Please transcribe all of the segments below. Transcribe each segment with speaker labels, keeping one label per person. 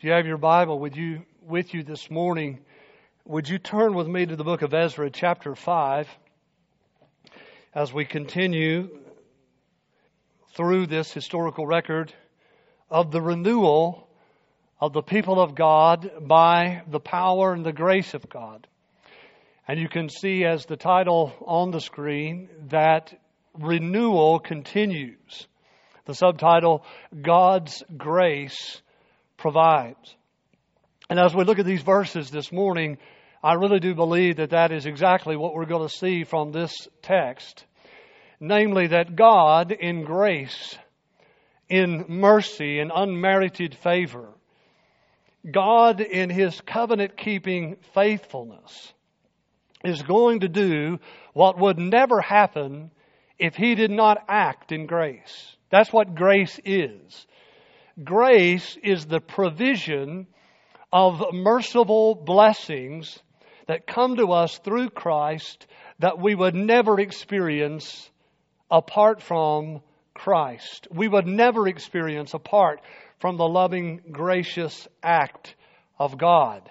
Speaker 1: If you have your Bible with you with you this morning, would you turn with me to the book of Ezra, chapter five, as we continue through this historical record of the renewal of the people of God by the power and the grace of God. And you can see as the title on the screen that renewal continues. The subtitle, God's Grace provides. And as we look at these verses this morning, I really do believe that that is exactly what we're going to see from this text. Namely, that God in grace, in mercy, in unmerited favor, God in His covenant keeping faithfulness is going to do what would never happen if He did not act in grace. That's what grace is. Grace is the provision of merciful blessings that come to us through Christ that we would never experience apart from Christ. We would never experience apart from the loving, gracious act of God.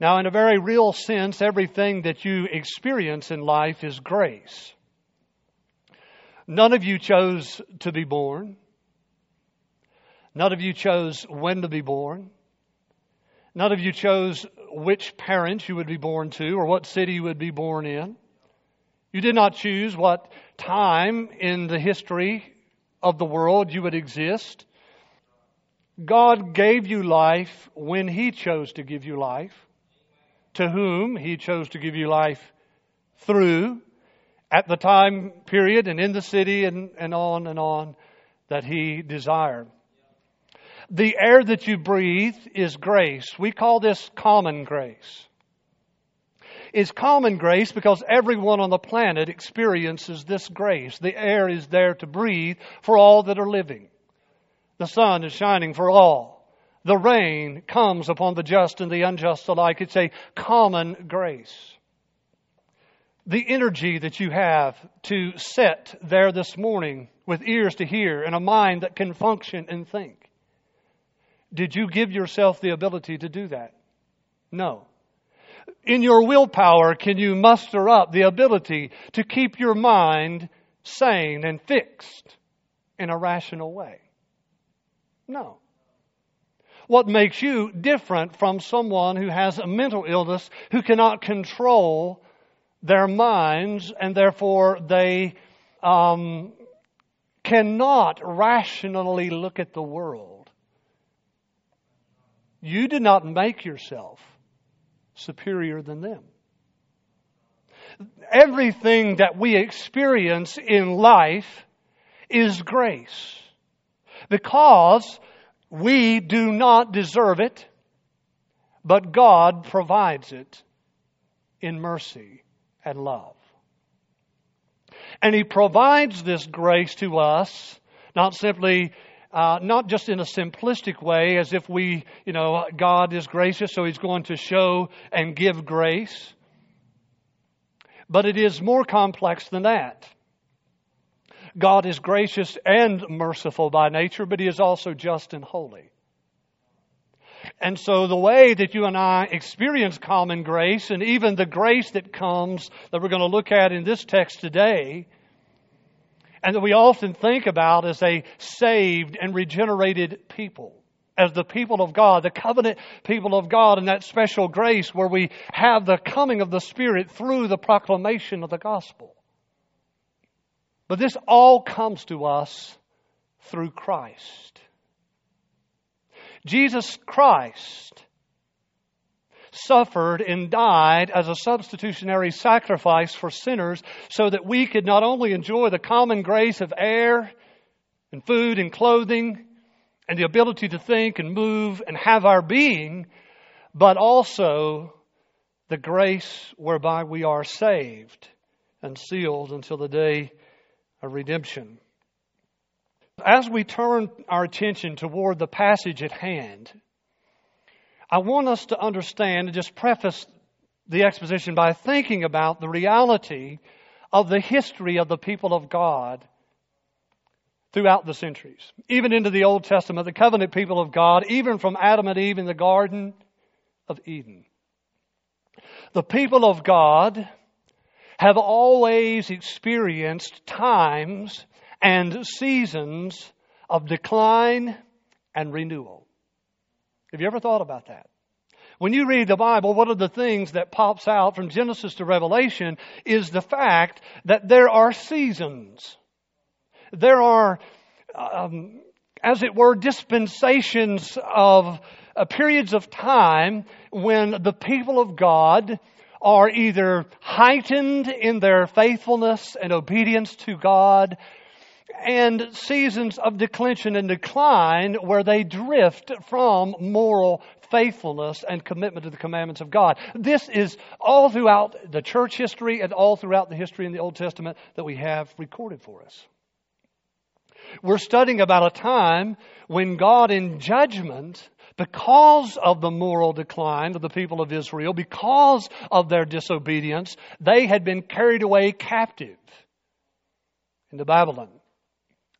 Speaker 1: Now, in a very real sense, everything that you experience in life is grace. None of you chose to be born. None of you chose when to be born. None of you chose which parents you would be born to or what city you would be born in. You did not choose what time in the history of the world you would exist. God gave you life when He chose to give you life, to whom He chose to give you life through, at the time period and in the city and, and on and on that He desired. The air that you breathe is grace. We call this common grace. It's common grace because everyone on the planet experiences this grace. The air is there to breathe for all that are living. The sun is shining for all. The rain comes upon the just and the unjust alike. It's a common grace. The energy that you have to sit there this morning with ears to hear and a mind that can function and think did you give yourself the ability to do that? No. In your willpower, can you muster up the ability to keep your mind sane and fixed in a rational way? No. What makes you different from someone who has a mental illness who cannot control their minds and therefore they um, cannot rationally look at the world? You did not make yourself superior than them. Everything that we experience in life is grace because we do not deserve it, but God provides it in mercy and love. And He provides this grace to us not simply uh, not just in a simplistic way, as if we, you know, God is gracious, so He's going to show and give grace. But it is more complex than that. God is gracious and merciful by nature, but He is also just and holy. And so the way that you and I experience common grace, and even the grace that comes that we're going to look at in this text today, and that we often think about as a saved and regenerated people, as the people of God, the covenant people of God, and that special grace where we have the coming of the Spirit through the proclamation of the gospel. But this all comes to us through Christ. Jesus Christ suffered and died as a substitutionary sacrifice for sinners so that we could not only enjoy the common grace of air and food and clothing and the ability to think and move and have our being, but also the grace whereby we are saved and sealed until the day of redemption. As we turn our attention toward the passage at hand, I want us to understand and just preface the exposition by thinking about the reality of the history of the people of God throughout the centuries, even into the Old Testament, the covenant people of God, even from Adam and Eve in the Garden of Eden. The people of God have always experienced times and seasons of decline and renewal. Have you ever thought about that? When you read the Bible, one of the things that pops out from Genesis to Revelation is the fact that there are seasons. There are, um, as it were, dispensations of uh, periods of time when the people of God are either heightened in their faithfulness and obedience to God and seasons of declension and decline where they drift from moral faithfulness and commitment to the commandments of God. This is all throughout the church history and all throughout the history in the Old Testament that we have recorded for us. We're studying about a time when God in judgment because of the moral decline of the people of Israel, because of their disobedience, they had been carried away captive into Babylon.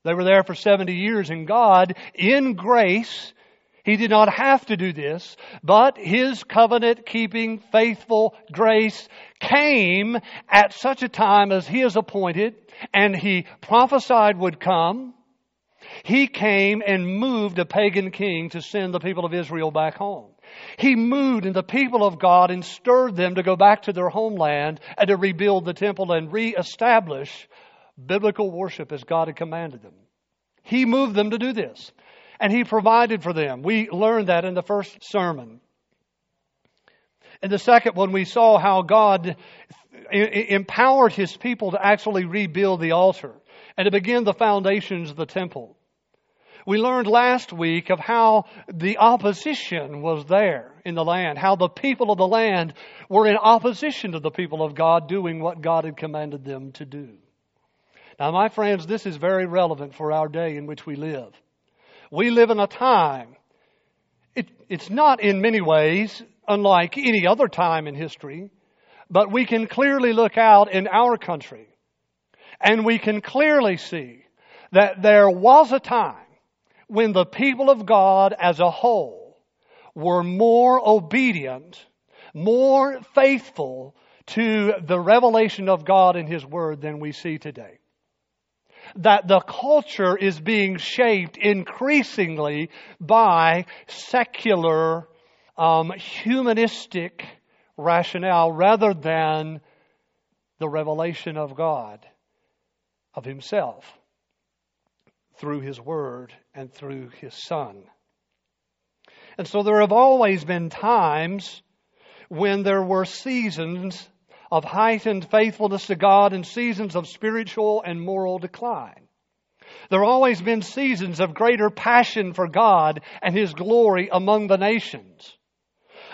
Speaker 1: They were there for 70 years, and God, in grace, He did not have to do this, but His covenant keeping, faithful grace came at such a time as He has appointed, and He prophesied would come. He came and moved a pagan king to send the people of Israel back home. He moved the people of God and stirred them to go back to their homeland and to rebuild the temple and reestablish biblical worship as God had commanded them. He moved them to do this. And He provided for them. We learned that in the first sermon. In the second one, we saw how God empowered His people to actually rebuild the altar and to begin the foundations of the temple. We learned last week of how the opposition was there in the land, how the people of the land were in opposition to the people of God doing what God had commanded them to do. Now, my friends, this is very relevant for our day in which we live. We live in a time, it, it's not in many ways unlike any other time in history, but we can clearly look out in our country and we can clearly see that there was a time when the people of God as a whole were more obedient, more faithful to the revelation of God in His Word than we see today. That the culture is being shaped increasingly by secular, um, humanistic rationale rather than the revelation of God, of Himself through His Word and through His Son. And so there have always been times when there were seasons of heightened faithfulness to God and seasons of spiritual and moral decline. There have always been seasons of greater passion for God and His glory among the nations.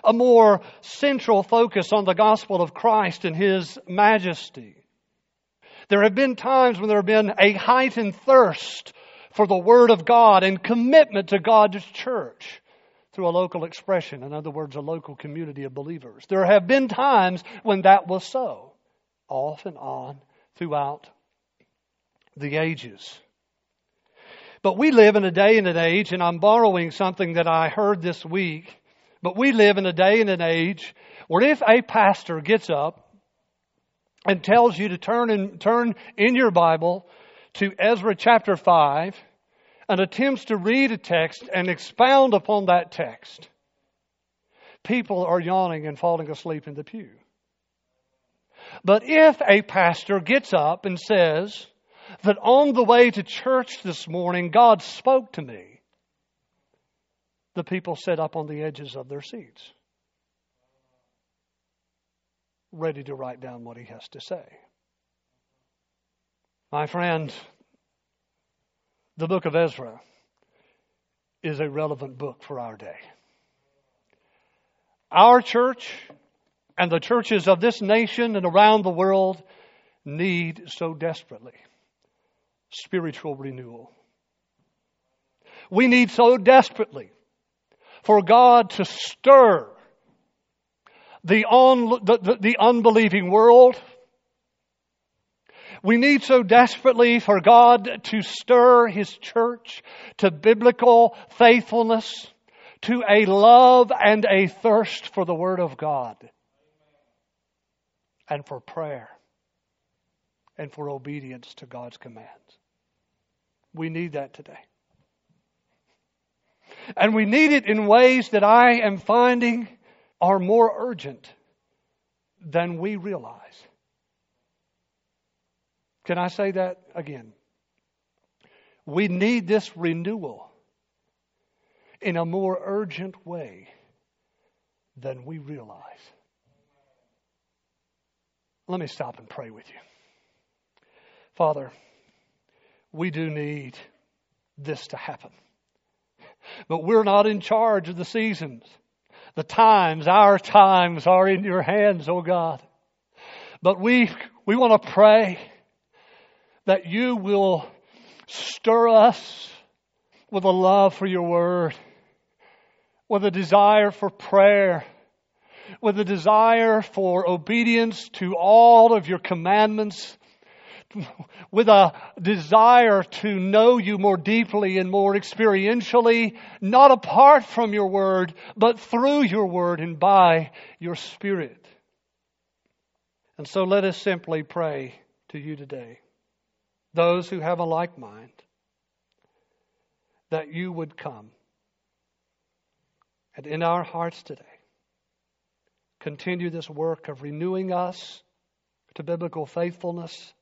Speaker 1: A more central focus on the gospel of Christ and His majesty. There have been times when there have been a heightened thirst for the Word of God and commitment to God's church through a local expression. In other words, a local community of believers. There have been times when that was so, off and on throughout the ages. But we live in a day and an age, and I'm borrowing something that I heard this week, but we live in a day and an age where if a pastor gets up and tells you to turn in, turn in your Bible to Ezra chapter 5 and attempts to read a text and expound upon that text, people are yawning and falling asleep in the pew. But if a pastor gets up and says that on the way to church this morning, God spoke to me, the people sit up on the edges of their seats, ready to write down what he has to say. My friend, the book of Ezra is a relevant book for our day. Our church and the churches of this nation and around the world need so desperately spiritual renewal. We need so desperately for God to stir the, the, the, the unbelieving world We need so desperately for God to stir His church to biblical faithfulness, to a love and a thirst for the Word of God, and for prayer, and for obedience to God's commands. We need that today. And we need it in ways that I am finding are more urgent than we realize. Can I say that again? We need this renewal in a more urgent way than we realize. Let me stop and pray with you. Father, we do need this to happen. But we're not in charge of the seasons. The times, our times are in your hands, oh God. But we, we want to pray that you will stir us with a love for your word, with a desire for prayer, with a desire for obedience to all of your commandments, with a desire to know you more deeply and more experientially, not apart from your word, but through your word and by your spirit. And so let us simply pray to you today, those who have a like mind, that you would come and in our hearts today continue this work of renewing us to biblical faithfulness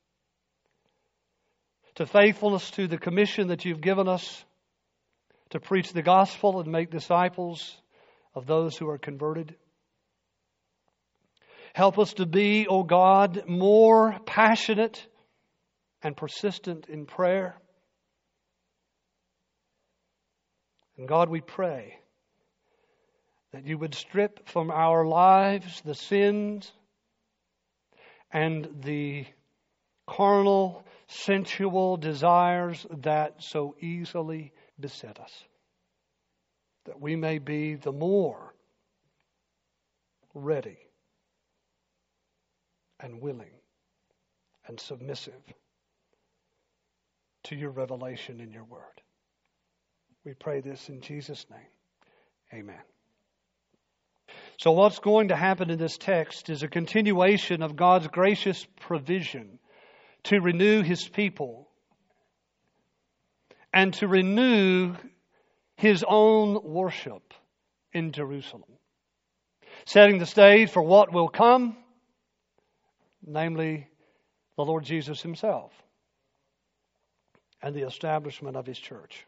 Speaker 1: to faithfulness to the commission that you've given us to preach the gospel and make disciples of those who are converted. Help us to be, O oh God, more passionate and persistent in prayer. And God, we pray that you would strip from our lives the sins and the carnal sensual desires that so easily beset us. That we may be the more ready and willing and submissive to your revelation in your word. We pray this in Jesus' name. Amen. So, what's going to happen in this text is a continuation of God's gracious provision to renew his people and to renew his own worship in Jerusalem, setting the stage for what will come, namely the Lord Jesus himself and the establishment of his church.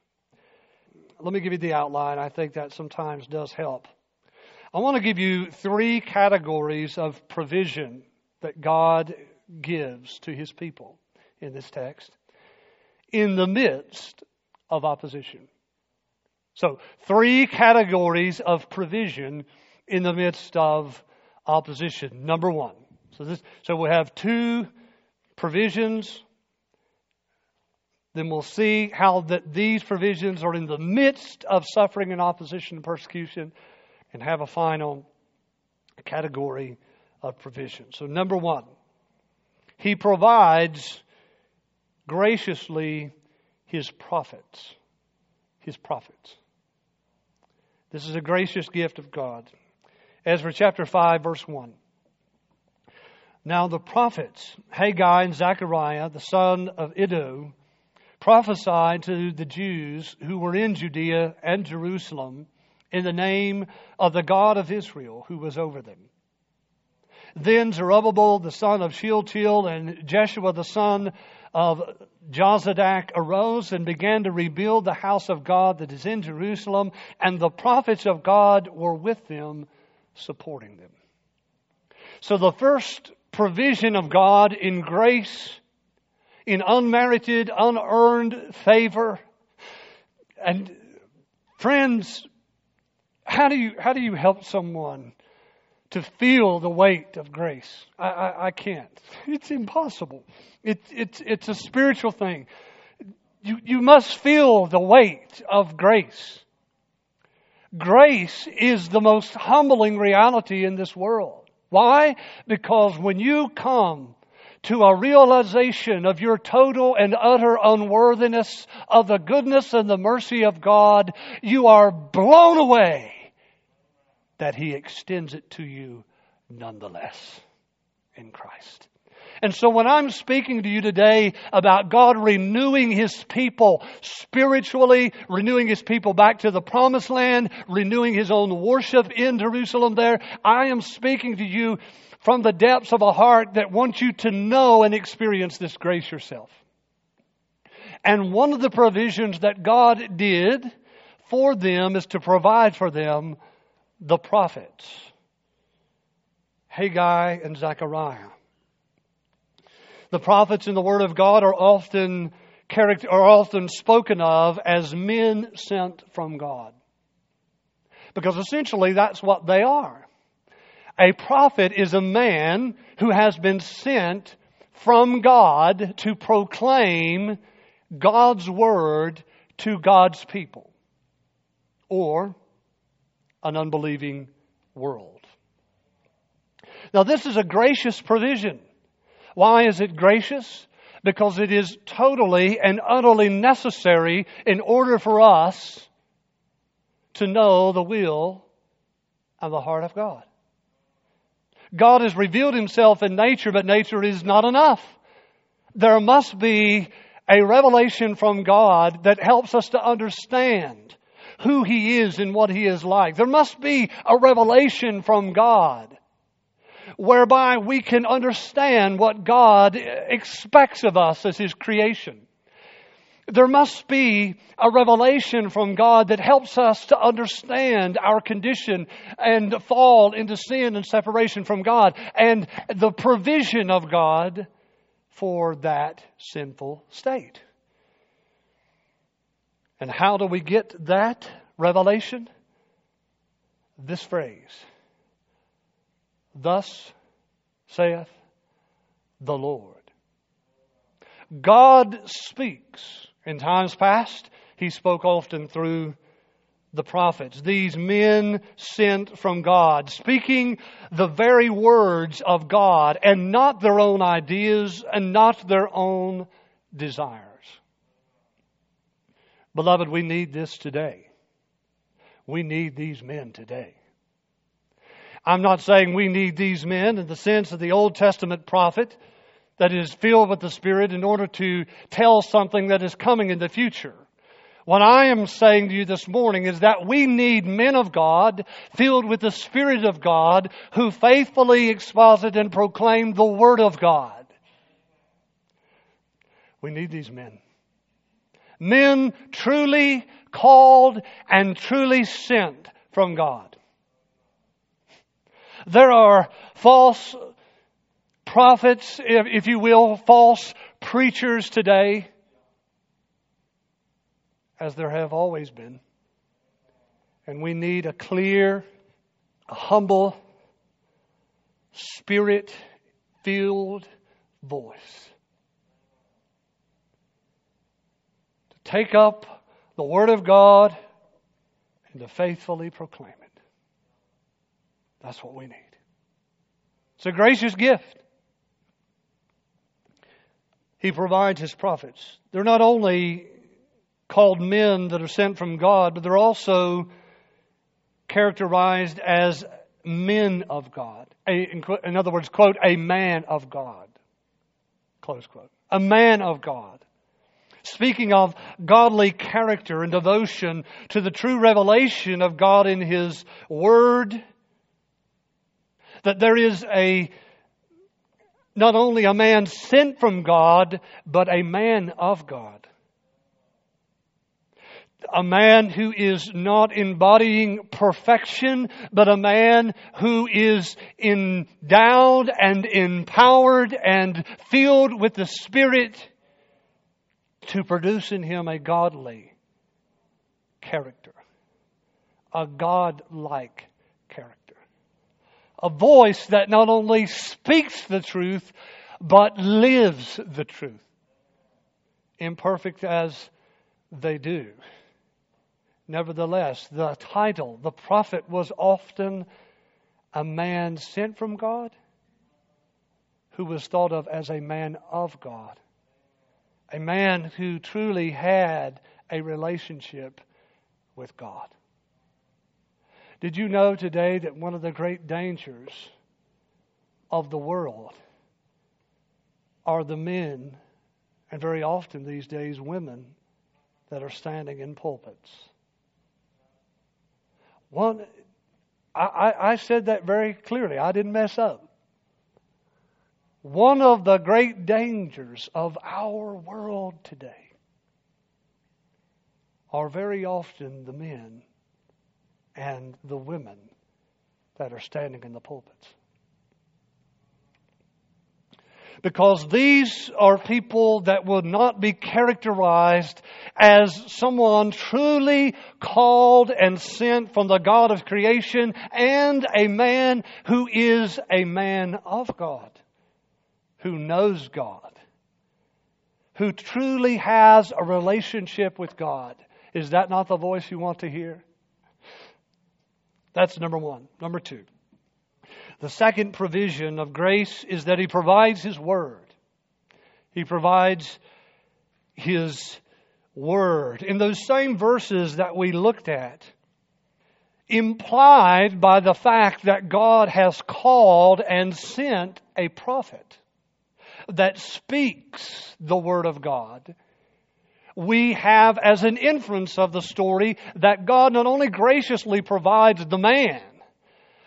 Speaker 1: Let me give you the outline. I think that sometimes does help. I want to give you three categories of provision that God gives to his people in this text in the midst of opposition. So, three categories of provision in the midst of opposition. Number one. So, this, so we have two provisions. Then we'll see how that these provisions are in the midst of suffering and opposition and persecution, and have a final category of provision. So, number one, he provides graciously his prophets. His prophets. This is a gracious gift of God. Ezra chapter 5, verse 1. Now the prophets, Haggai and Zechariah, the son of Iddo, prophesied to the Jews who were in Judea and Jerusalem in the name of the God of Israel who was over them. Then Zerubbabel the son of Shealtiel and Jeshua the son of Jozadak arose and began to rebuild the house of God that is in Jerusalem, and the prophets of God were with them, supporting them. So the first provision of God in grace, in unmerited, unearned favor, and friends, how do you, how do you help someone to feel the weight of grace. I, I, I can't. It's impossible. It, it's, it's a spiritual thing. You, you must feel the weight of grace. Grace is the most humbling reality in this world. Why? Because when you come to a realization of your total and utter unworthiness of the goodness and the mercy of God, you are blown away that He extends it to you nonetheless in Christ. And so when I'm speaking to you today about God renewing His people spiritually, renewing His people back to the promised land, renewing His own worship in Jerusalem there, I am speaking to you from the depths of a heart that wants you to know and experience this grace yourself. And one of the provisions that God did for them is to provide for them the prophets, Haggai and Zechariah. The prophets in the Word of God are often character, are often spoken of as men sent from God. Because essentially that's what they are. A prophet is a man who has been sent from God to proclaim God's word to God's people or an unbelieving world. Now, this is a gracious provision. Why is it gracious? Because it is totally and utterly necessary in order for us to know the will and the heart of God. God has revealed himself in nature, but nature is not enough. There must be a revelation from God that helps us to understand who he is and what he is like. There must be a revelation from God whereby we can understand what God expects of us as His creation. There must be a revelation from God that helps us to understand our condition and fall into sin and separation from God and the provision of God for that sinful state. And how do we get that revelation? This phrase Thus saith the Lord. God speaks. In times past, He spoke often through the prophets, these men sent from God, speaking the very words of God and not their own ideas and not their own desires. Beloved, we need this today. We need these men today. I'm not saying we need these men in the sense of the Old Testament prophet that is filled with the Spirit in order to tell something that is coming in the future. What I am saying to you this morning is that we need men of God filled with the Spirit of God who faithfully exposit and proclaim the Word of God. We need these men. Men truly called and truly sent from God. There are false prophets, if you will, false preachers today, as there have always been. And we need a clear, a humble, spirit filled voice to take up the Word of God and to faithfully proclaim it. That's what we need. It's a gracious gift. He provides his prophets. They're not only called men that are sent from God, but they're also characterized as men of God. A, in other words, quote, a man of God. Close quote. A man of God. Speaking of godly character and devotion to the true revelation of God in His Word that there is a not only a man sent from God, but a man of God. A man who is not embodying perfection, but a man who is endowed and empowered and filled with the Spirit to produce in him a godly character, a God-like a voice that not only speaks the truth, but lives the truth. Imperfect as they do. Nevertheless, the title, the prophet, was often a man sent from God who was thought of as a man of God, a man who truly had a relationship with God. Did you know today that one of the great dangers of the world are the men, and very often these days women, that are standing in pulpits? One, I, I said that very clearly. I didn't mess up. One of the great dangers of our world today are very often the men and the women that are standing in the pulpits. Because these are people that would not be characterized as someone truly called and sent from the God of creation and a man who is a man of God, who knows God, who truly has a relationship with God. Is that not the voice you want to hear? That's number one. Number two. The second provision of grace is that He provides His Word. He provides His Word. In those same verses that we looked at, implied by the fact that God has called and sent a prophet that speaks the Word of God we have as an inference of the story that God not only graciously provides the man,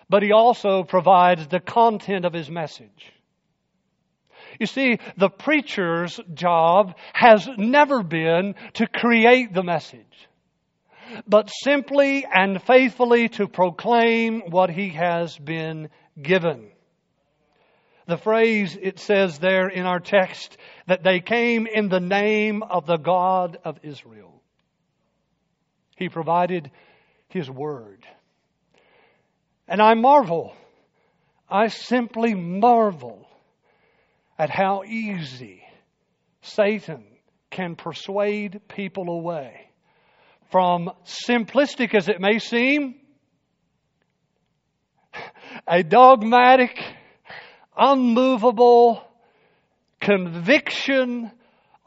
Speaker 1: but he also provides the content of his message. You see, the preacher's job has never been to create the message, but simply and faithfully to proclaim what he has been given. The phrase it says there in our text that they came in the name of the God of Israel. He provided His Word. And I marvel, I simply marvel at how easy Satan can persuade people away from simplistic as it may seem, a dogmatic, unmovable conviction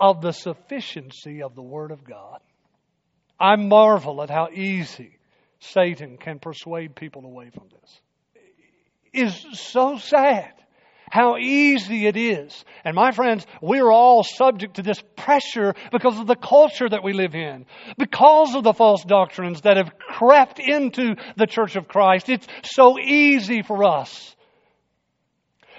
Speaker 1: of the sufficiency of the Word of God. I marvel at how easy Satan can persuade people away from this. Is so sad how easy it is. And my friends, we're all subject to this pressure because of the culture that we live in, because of the false doctrines that have crept into the church of Christ. It's so easy for us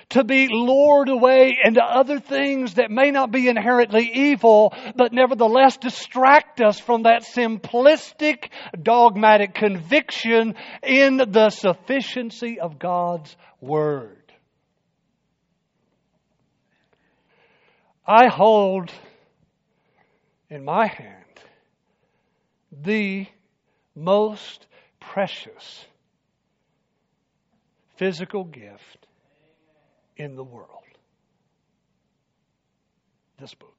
Speaker 1: to be lured away into other things that may not be inherently evil, but nevertheless distract us from that simplistic, dogmatic conviction in the sufficiency of God's Word. I hold in my hand the most precious physical gift in the world. This book.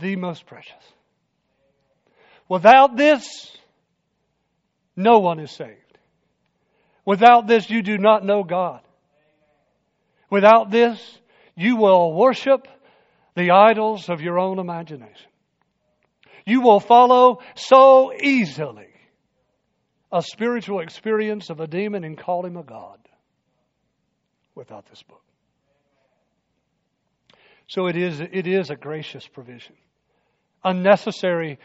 Speaker 1: The most precious. Without this, no one is saved. Without this, you do not know God. Without this, you will worship the idols of your own imagination. You will follow so easily a spiritual experience of a demon and call him a God without this book. So it is, it is a gracious provision, a necessary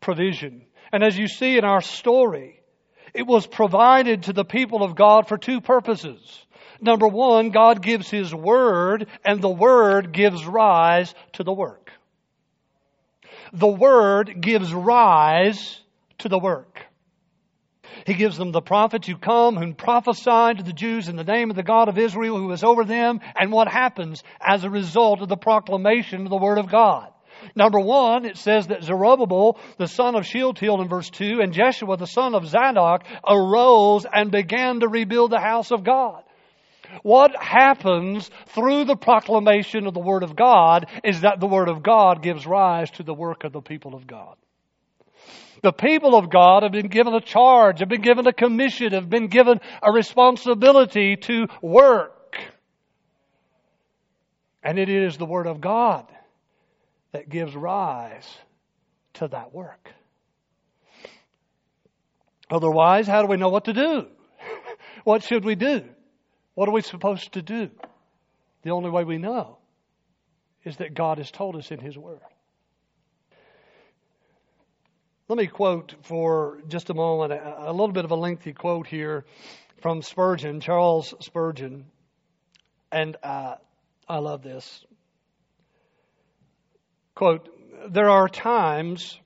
Speaker 1: provision. And as you see in our story, it was provided to the people of God for two purposes. Number one, God gives His Word, and the Word gives rise to the work. The Word gives rise to the work. He gives them the prophets who come, who prophesy to the Jews in the name of the God of Israel who is over them, and what happens as a result of the proclamation of the Word of God. Number one, it says that Zerubbabel, the son of Shealtiel in verse 2, and Jeshua, the son of Zadok, arose and began to rebuild the house of God. What happens through the proclamation of the Word of God is that the Word of God gives rise to the work of the people of God. The people of God have been given a charge, have been given a commission, have been given a responsibility to work. And it is the Word of God that gives rise to that work. Otherwise, how do we know what to do? what should we do? What are we supposed to do? The only way we know is that God has told us in His Word. Let me quote for just a moment a, little bit of a lengthy quote here from Spurgeon, Charles Spurgeon. And uh, I love this. Quote, there are times,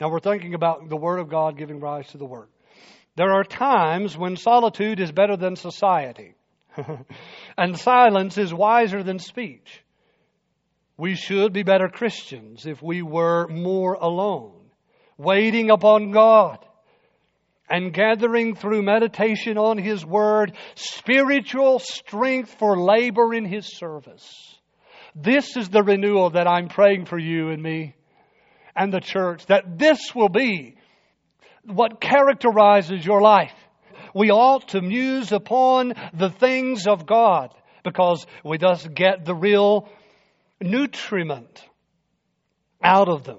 Speaker 1: now we're thinking about the Word of God giving rise to the Word. There are times when solitude is better than society, and silence is wiser than speech. We should be better Christians if we were more alone waiting upon God and gathering through meditation on His Word spiritual strength for labor in His service. This is the renewal that I'm praying for you and me and the church, that this will be what characterizes your life. We ought to muse upon the things of God because we thus get the real nutriment out of them.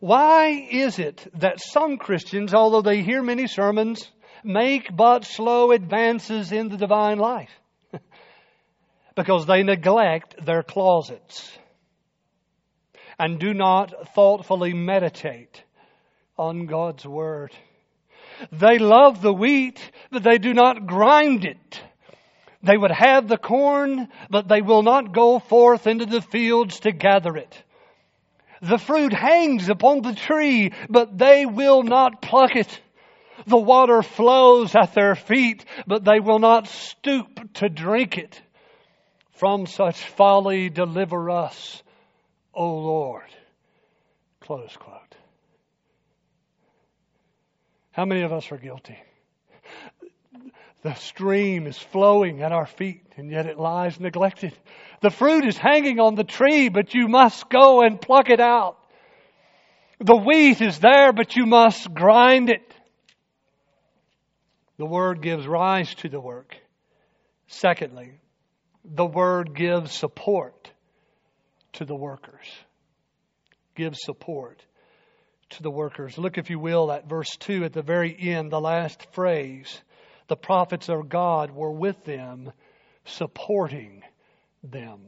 Speaker 1: Why is it that some Christians, although they hear many sermons, make but slow advances in the divine life? because they neglect their closets and do not thoughtfully meditate on God's Word. They love the wheat, but they do not grind it. They would have the corn, but they will not go forth into the fields to gather it. The fruit hangs upon the tree, but they will not pluck it. The water flows at their feet, but they will not stoop to drink it. From such folly deliver us, O Lord. Close quote. How many of us are guilty? The stream is flowing at our feet, and yet it lies neglected. The fruit is hanging on the tree, but you must go and pluck it out. The wheat is there, but you must grind it. The Word gives rise to the work. Secondly, the Word gives support to the workers. Gives support to the workers. Look, if you will, at verse 2 at the very end, the last phrase. The prophets of God were with them, supporting them.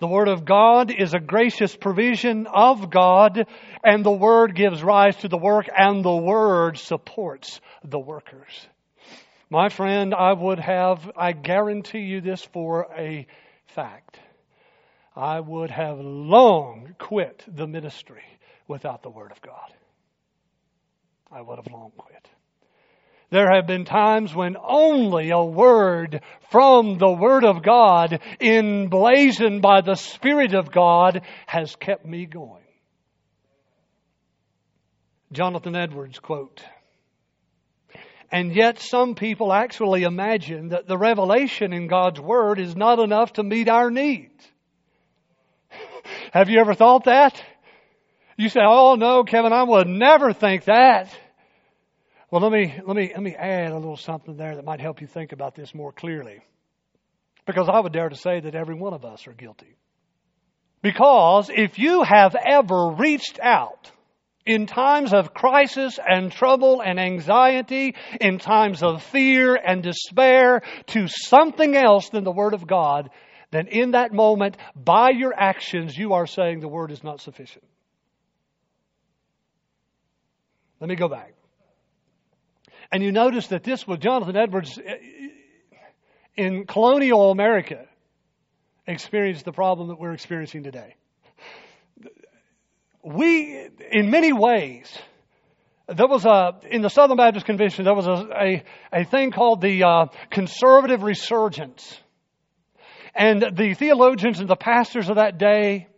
Speaker 1: The Word of God is a gracious provision of God, and the Word gives rise to the work, and the Word supports the workers. My friend, I would have, I guarantee you this for a fact. I would have long quit the ministry without the Word of God. I would have long quit. There have been times when only a word from the Word of God, emblazoned by the Spirit of God, has kept me going. Jonathan Edwards quote, and yet some people actually imagine that the revelation in God's Word is not enough to meet our needs. Have you ever thought that? You say, oh no, Kevin, I would never think that. Well, let me, let me, let me add a little something there that might help you think about this more clearly. Because I would dare to say that every one of us are guilty. Because if you have ever reached out in times of crisis and trouble and anxiety, in times of fear and despair to something else than the Word of God, then in that moment, by your actions, you are saying the Word is not sufficient. Let me go back. And you notice that this was Jonathan Edwards eh, in colonial America experienced the problem that we're experiencing today. We, in many ways, there was a, in the Southern Baptist Convention, there was a, a, a thing called the uh, conservative resurgence. And the theologians and the pastors of that day,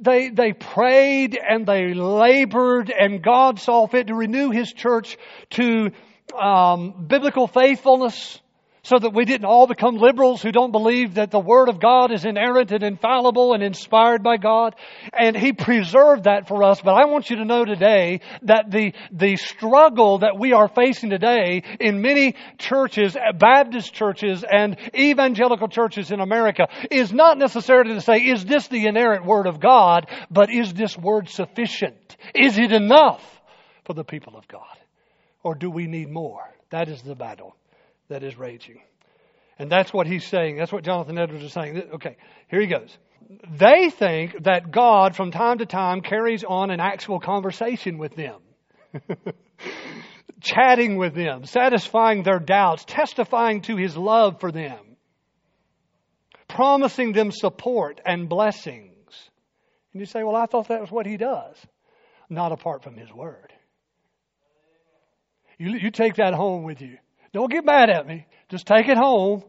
Speaker 1: they, they prayed and they labored and God saw fit to renew His church to um, biblical faithfulness, so that we didn't all become liberals who don't believe that the Word of God is inerrant and infallible and inspired by God. And He preserved that for us. But I want you to know today that the, the struggle that we are facing today in many churches, Baptist churches and evangelical churches in America is not necessarily to say, is this the inerrant Word of God, but is this Word sufficient? Is it enough for the people of God? Or do we need more? That is the battle that is raging. And that's what he's saying. That's what Jonathan Edwards is saying. Okay, here he goes. They think that God, from time to time, carries on an actual conversation with them, chatting with them, satisfying their doubts, testifying to his love for them, promising them support and blessings. And you say, well, I thought that was what he does. Not apart from his word. You, you take that home with you. Don't get mad at me. Just take it home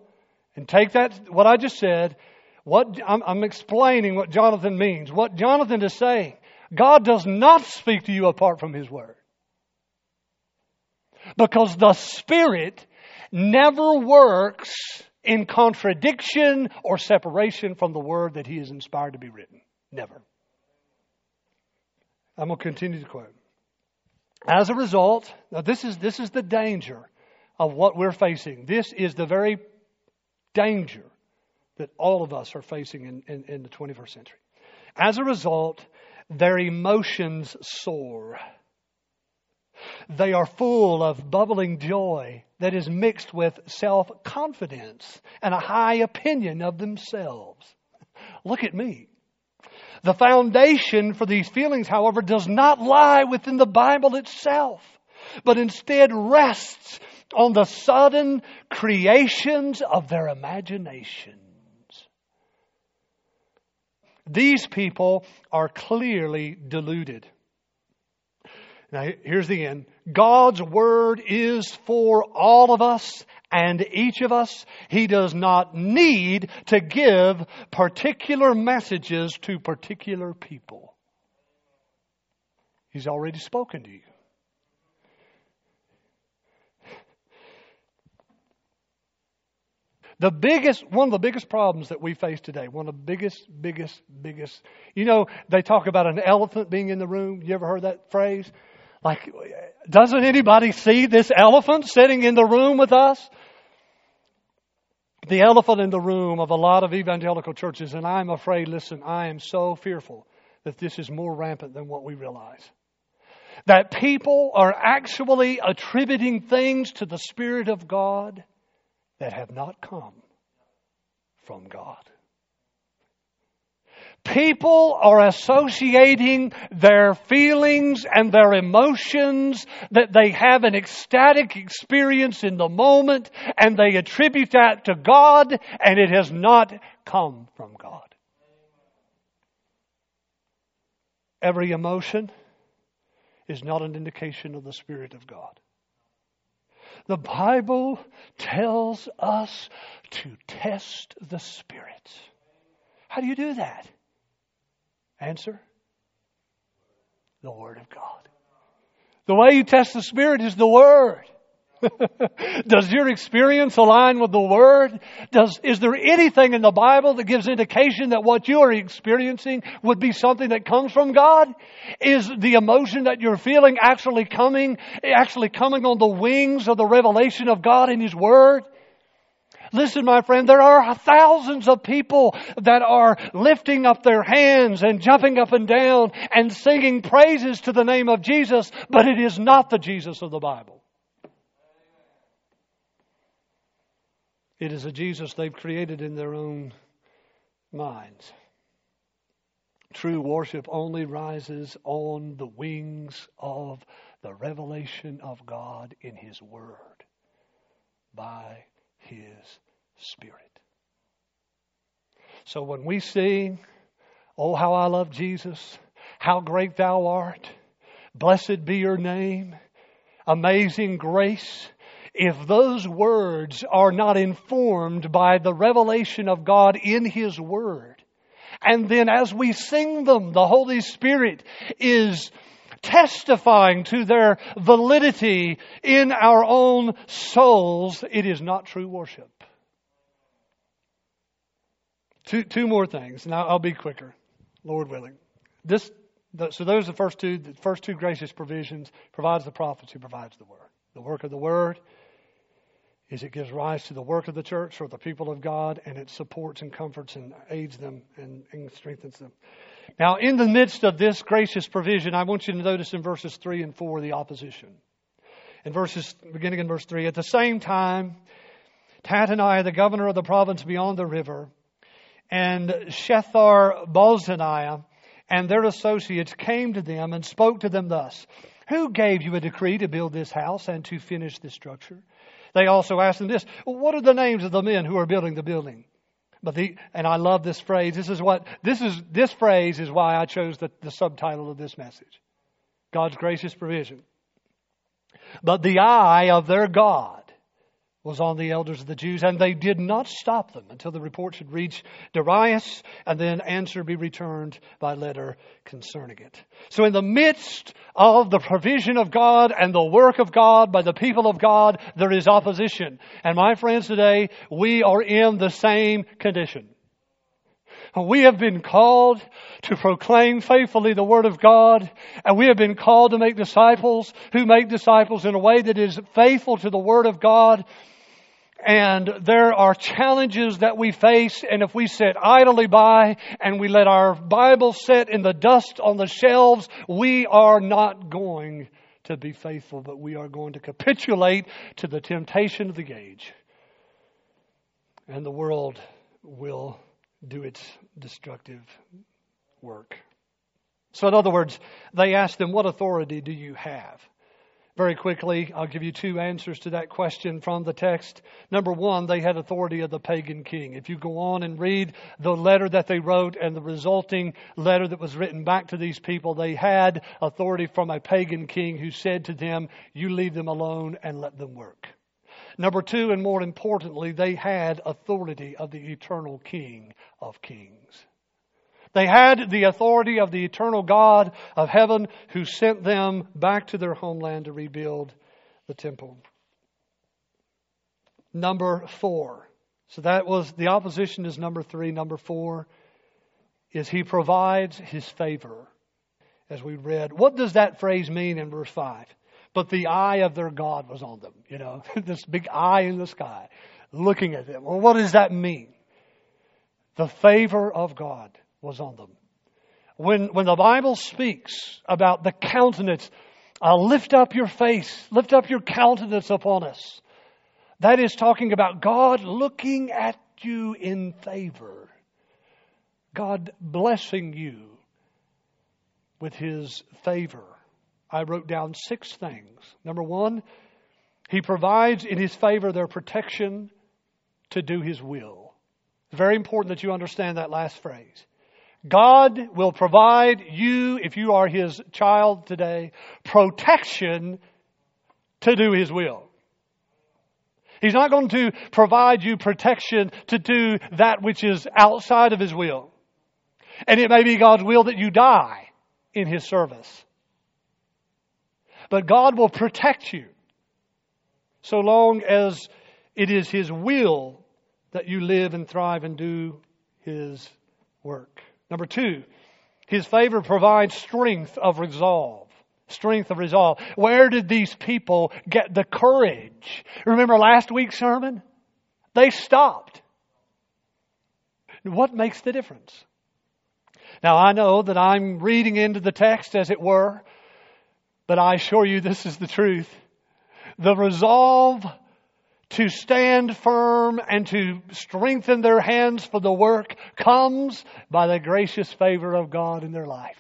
Speaker 1: and take that, what I just said. What, I'm, I'm explaining what Jonathan means. What Jonathan is saying. God does not speak to you apart from His Word. Because the Spirit never works in contradiction or separation from the Word that He is inspired to be written. Never. I'm going to continue to quote. As a result, now this is, this is the danger of what we're facing. This is the very danger that all of us are facing in, in, in the 21st century. As a result, their emotions soar. They are full of bubbling joy that is mixed with self confidence and a high opinion of themselves. Look at me. The foundation for these feelings, however, does not lie within the Bible itself, but instead rests on the sudden creations of their imaginations. These people are clearly deluded. Now, here's the end. God's Word is for all of us and each of us. He does not need to give particular messages to particular people. He's already spoken to you. The biggest, one of the biggest problems that we face today, one of the biggest, biggest, biggest, you know, they talk about an elephant being in the room. You ever heard that phrase? Like, doesn't anybody see this elephant sitting in the room with us? The elephant in the room of a lot of evangelical churches, and I'm afraid, listen, I am so fearful that this is more rampant than what we realize. That people are actually attributing things to the Spirit of God that have not come from God. People are associating their feelings and their emotions that they have an ecstatic experience in the moment and they attribute that to God and it has not come from God. Every emotion is not an indication of the Spirit of God. The Bible tells us to test the Spirit. How do you do that? Answer the Word of God. The way you test the Spirit is the Word. Does your experience align with the Word? Does, is there anything in the Bible that gives indication that what you are experiencing would be something that comes from God? Is the emotion that you're feeling actually coming, actually coming on the wings of the revelation of God in His Word? Listen, my friend, there are thousands of people that are lifting up their hands and jumping up and down and singing praises to the name of Jesus, but it is not the Jesus of the Bible. It is a Jesus they've created in their own minds. True worship only rises on the wings of the revelation of God in His Word by His Spirit. So when we sing, Oh, how I love Jesus, how great thou art, blessed be your name, amazing grace, if those words are not informed by the revelation of God in His Word, and then as we sing them, the Holy Spirit is testifying to their validity in our own souls, it is not true worship. Two, two more things, and I'll, be quicker, Lord willing. This, so those are the first two, the first two gracious provisions provides the prophets who provides the word. The work of the word is it gives rise to the work of the church or the people of God, and it supports and comforts and aids them and, and strengthens them. Now, in the midst of this gracious provision, I want you to notice in verses 3 and 4 the opposition. In verses, beginning in verse 3, at the same time, Tattenai, the governor of the province beyond the river, and Shethar-bozenai and their associates came to them and spoke to them thus Who gave you a decree to build this house and to finish this structure? They also asked them this What are the names of the men who are building the building? But the, and I love this phrase. This is what, this is, this phrase is why I chose the, the subtitle of this message. God's gracious provision. But the eye of their God was on the elders of the Jews, and they did not stop them until the report should reach Darius, and then answer be returned by letter concerning it. So, in the midst of the provision of God and the work of God by the people of God, there is opposition. And my friends, today, we are in the same condition. We have been called to proclaim faithfully the Word of God, and we have been called to make disciples who make disciples in a way that is faithful to the Word of God and there are challenges that we face, and if we sit idly by and we let our Bible sit in the dust on the shelves, we are not going to be faithful, but we are going to capitulate to the temptation of the age. And the world will do its destructive work. So, in other words, they asked them, What authority do you have? Very quickly, I'll give you two answers to that question from the text. Number one, they had authority of the pagan king. If you go on and read the letter that they wrote and the resulting letter that was written back to these people, they had authority from a pagan king who said to them, You leave them alone and let them work. Number two, and more importantly, they had authority of the eternal King of Kings. They had the authority of the eternal God of heaven who sent them back to their homeland to rebuild the temple. Number four. So that was the opposition is number three. Number four is he provides his favor, as we read. What does that phrase mean in verse five? But the eye of their God was on them. You know, this big eye in the sky looking at them. Well, what does that mean? The favor of God was on them. When, when the Bible speaks about the countenance, uh, lift up your face, lift up your countenance upon us, that is talking about God looking at you in favor, God blessing you with His favor. I wrote down six things. Number one, He provides in His favor their protection to do His will. It's very important that you understand that last phrase. God will provide you, if you are His child today, protection to do His will. He's not going to provide you protection to do that which is outside of His will. And it may be God's will that you die in His service. But God will protect you so long as it is His will that you live and thrive and do His work. Number two, his favor provides strength of resolve. Strength of resolve. Where did these people get the courage? Remember last week's sermon? They stopped. What makes the difference? Now I know that I'm reading into the text as it were, but I assure you this is the truth. The resolve to stand firm and to strengthen their hands for the work comes by the gracious favor of God in their life.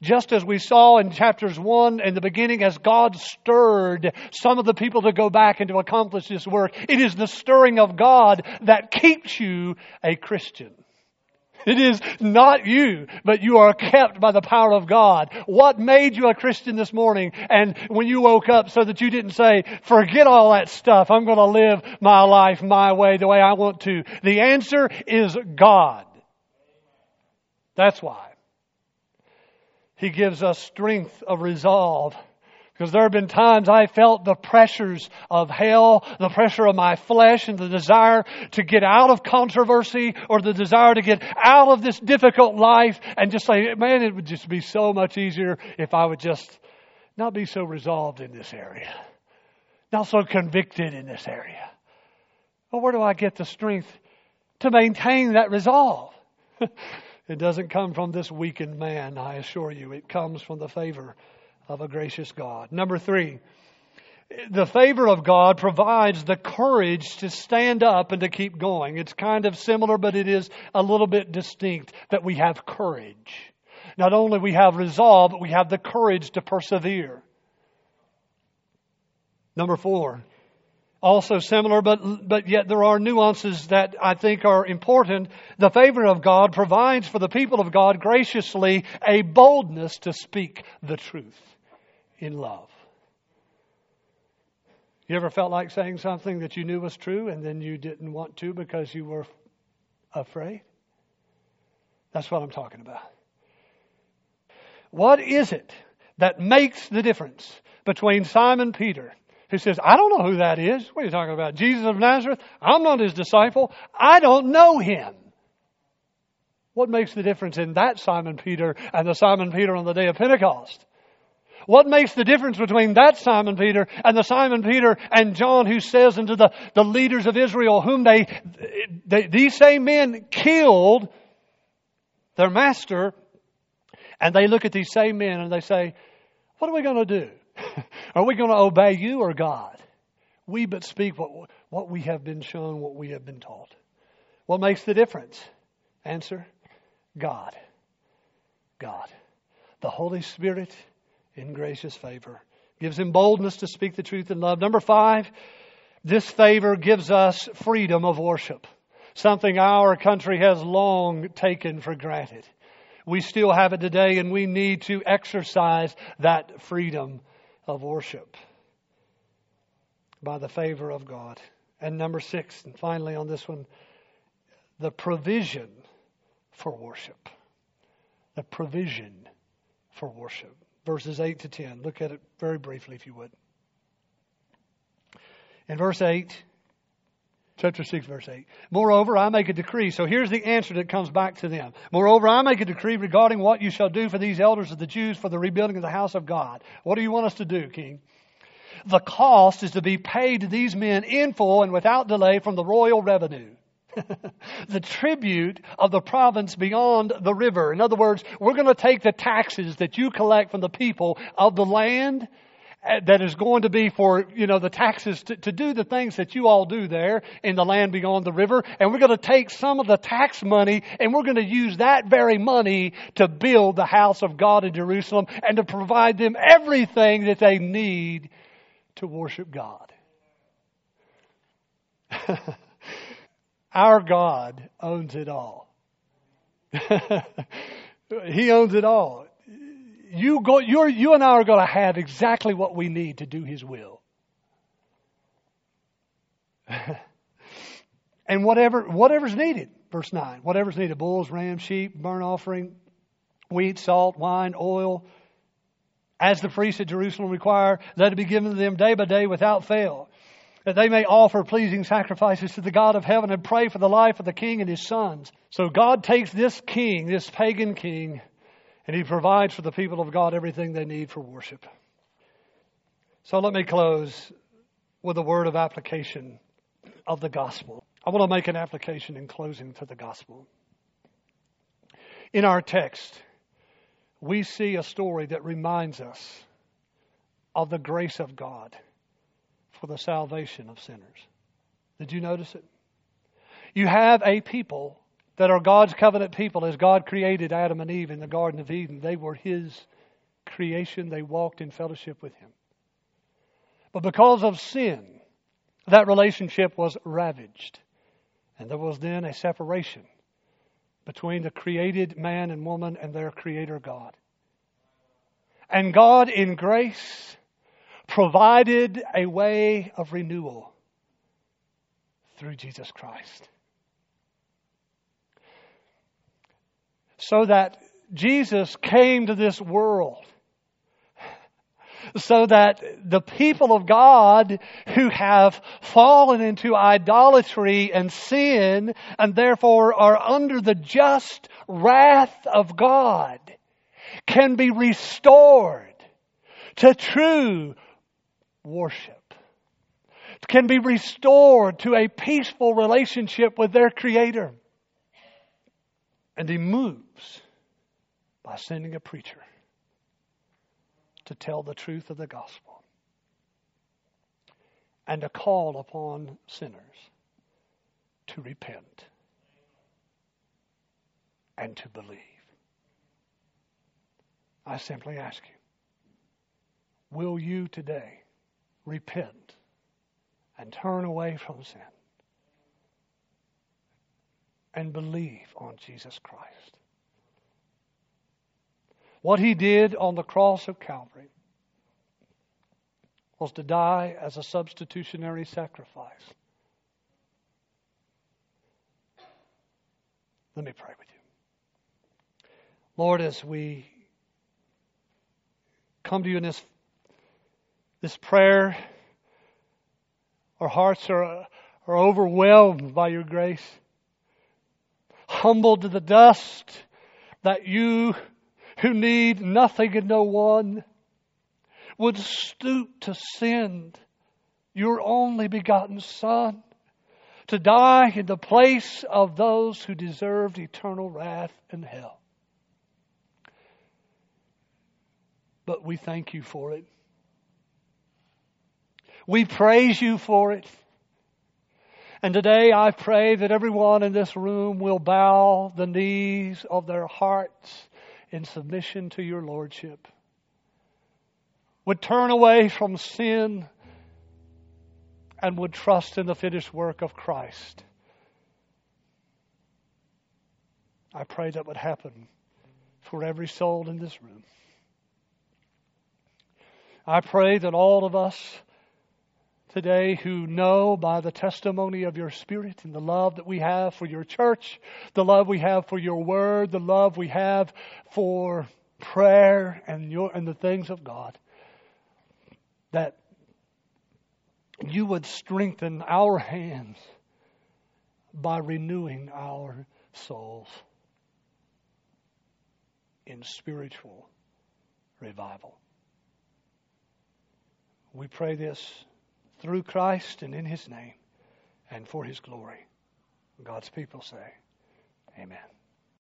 Speaker 1: Just as we saw in chapters 1 in the beginning, as God stirred some of the people to go back and to accomplish this work, it is the stirring of God that keeps you a Christian. It is not you, but you are kept by the power of God. What made you a Christian this morning and when you woke up so that you didn't say, forget all that stuff. I'm going to live my life my way, the way I want to. The answer is God. That's why. He gives us strength of resolve. Because there have been times I felt the pressures of hell, the pressure of my flesh, and the desire to get out of controversy or the desire to get out of this difficult life and just say, man, it would just be so much easier if I would just not be so resolved in this area, not so convicted in this area. Well, where do I get the strength to maintain that resolve? it doesn't come from this weakened man, I assure you. It comes from the favor of a gracious God. Number three, the favor of God provides the courage to stand up and to keep going. It's kind of similar, but it is a little bit distinct that we have courage. Not only we have resolve, but we have the courage to persevere. Number four, also similar, but, but yet there are nuances that I think are important. The favor of God provides for the people of God graciously a boldness to speak the truth in love. You ever felt like saying something that you knew was true and then you didn't want to because you were afraid? That's what I'm talking about. What is it that makes the difference between Simon Peter, who says, I don't know who that is? What are you talking about? Jesus of Nazareth? I'm not his disciple. I don't know him. What makes the difference in that Simon Peter and the Simon Peter on the day of Pentecost? What makes the difference between that Simon Peter and the Simon Peter and John who says unto the, the leaders of Israel, whom they, they, these same men killed their master, and they look at these same men and they say, What are we going to do? are we going to obey you or God? We but speak what, what we have been shown, what we have been taught. What makes the difference? Answer God. God. The Holy Spirit in gracious favor. Gives him boldness to speak the truth in love. Number five, this favor gives us freedom of worship, something our country has long taken for granted. We still have it today, and we need to exercise that freedom of worship by the favor of God. And number six, and finally on this one, the provision for worship. The provision for worship verses 8 to 10. Look at it very briefly, if you would. In verse 8, chapter 6, verse 8. Moreover, I make a decree. So here's the answer that comes back to them. Moreover, I make a decree regarding what you shall do for these elders of the Jews for the rebuilding of the house of God. What do you want us to do, King? The cost is to be paid to these men in full and without delay from the royal revenue. the tribute of the province beyond the river. In other words, we're going to take the taxes that you collect from the people of the land uh, that is going to be for, you know, the taxes to, to do the things that you all do there in the land beyond the river. And we're going to take some of the tax money and we're going to use that very money to build the house of God in Jerusalem and to provide them everything that they need to worship God. Our God owns it all. he owns it all. You, go, you're, you and I are going to have exactly what we need to do His will. and whatever, whatever's needed, verse 9, whatever's needed bulls, rams, sheep, burnt offering, wheat, salt, wine, oil, as the priests at Jerusalem require, let it be given to them day by day without fail that they may offer pleasing sacrifices to the God of heaven and pray for the life of the king and his sons. So God takes this king, this pagan king, and he provides for the people of God everything they need for worship. So let me close with a word of application of the gospel. I want to make an application in closing to the gospel. In our text, we see a story that reminds us of the grace of God for the salvation of sinners. Did you notice it? You have a people that are God's covenant people as God created Adam and Eve in the Garden of Eden. They were His creation, they walked in fellowship with Him. But because of sin, that relationship was ravaged. And there was then a separation between the created man and woman and their creator God. And God, in grace, provided a way of renewal through Jesus Christ. So that Jesus came to this world so that the people of God who have fallen into idolatry and sin and therefore are under the just wrath of God can be restored to true worship can be restored to a peaceful relationship with their Creator. And He moves by sending a preacher to tell the truth of the gospel and to call upon sinners to repent and to believe. I simply ask you, will you today repent and turn away from sin and believe on Jesus Christ? What he did on the cross of Calvary was to die as a substitutionary sacrifice. Let me pray with you. Lord, as we come to you in this, this prayer, our hearts are, are overwhelmed by your grace, humbled to the dust that you who need nothing and no one, would stoop to send your only begotten Son to die in the place of those who deserved eternal wrath and hell. But we thank you for it. We praise you for it. And today I pray that everyone in this room will bow the knees of their hearts in submission to your Lordship, would turn away from sin and would trust in the finished work of Christ. I pray that would happen for every soul in this room. I pray that all of us today who know by the testimony of your Spirit and the love that we have for your church, the love we have for your word, the love we have for prayer and your and the things of God, that you would strengthen our hands by renewing our souls in spiritual revival. We pray this through Christ and in His name and for His glory. God's people say, Amen.